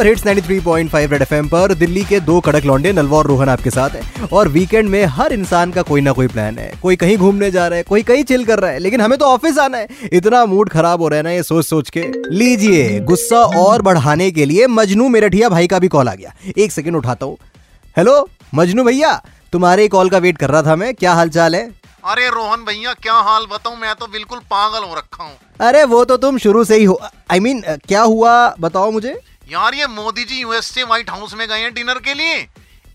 Super hits 93.5 red FM पर दिल्ली के दो कड़क लौंडे नलवा और रोहन आपके साथ है और वीकेंड में हर इंसान का कोई ना कोई प्लान है। कोई कहीं घूमने जा रहा है कोई कहीं चिल कर रहा है लेकिन हमें तो ऑफ़िस आना है। इतना मूड खराब हो रहा है ना ये सोच सोच के। लीजिए गुस्सा और बढ़ाने के लिए मजनू मेरठिया भाई का भी कॉल आ गया। एक सेकंड उठाता हूँ। हेलो मजनू भैया तुम्हारे कॉल का वेट कर रहा था मैं। क्या हाल चाल है? अरे रोहन भैया क्या हाल बताऊँ? मैं तो बिल्कुल पागल हो रखा हूँ। अरे वो तो तुम शुरू से ही हो आई I मीन mean, क्या हुआ बताओ मुझे। यार ये Modi ji USA White House में गए हैं डिनर के लिए।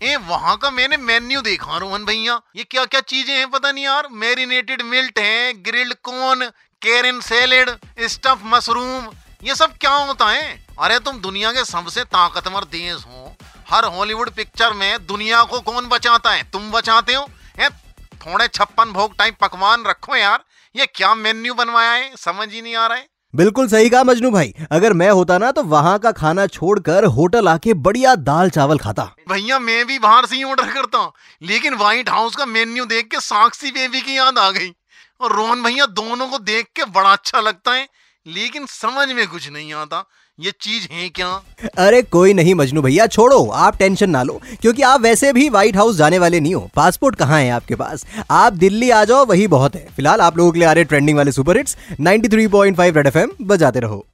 ए वहाँ का मैंने मेन्यू देखा रोहन भैया। ये क्या क्या चीज़ें हैं पता नहीं यार। मैरिनेटेड मिल्ट है grilled corn carrot salad stuff mushroom ये सब क्या होता है? अरे तुम दुनिया के सबसे ताकतवर देश हो। हर हॉलीवुड पिक्चर में दुनिया को कौन बचाता है? तुम बचाते हो? ए, थोड़े छप्पन भोग टाइप पकवान रखो यार। ये क्या मेन्यू बनवाया है? समझ ही नहीं आ रहा है। बिल्कुल सही कहा मजनू भाई। अगर मैं होता ना तो वहाँ का खाना छोड़कर होटल आके बढ़िया दाल चावल खाता। भैया, मैं भी बाहर से ही ऑर्डर करता हूँ। लेकिन व्हाइट हाउस का मेन्यू देख के साक्षी बेबी की याद आ गई। और रोहन भैया, दोनों को देख के बड़ा अच्छा लगता है। लेकिन समझ में कुछ नहीं आता, ये चीज़ है क्या? अरे कोई नहीं मजनू भैया, छोड़ो, आप टेंशन ना लो, क्योंकि आप वैसे भी व्हाइट हाउस जाने वाले नहीं हो। पासपोर्ट कहाँ है आपके पास? आप दिल्ली आ जाओ, वही बहुत है। फ़िलहाल आप लोगों के लिए आ रहे ट्रेंडिंग वाले सुपर हिट्स 93.5 रेड एफएम बजाते रहो।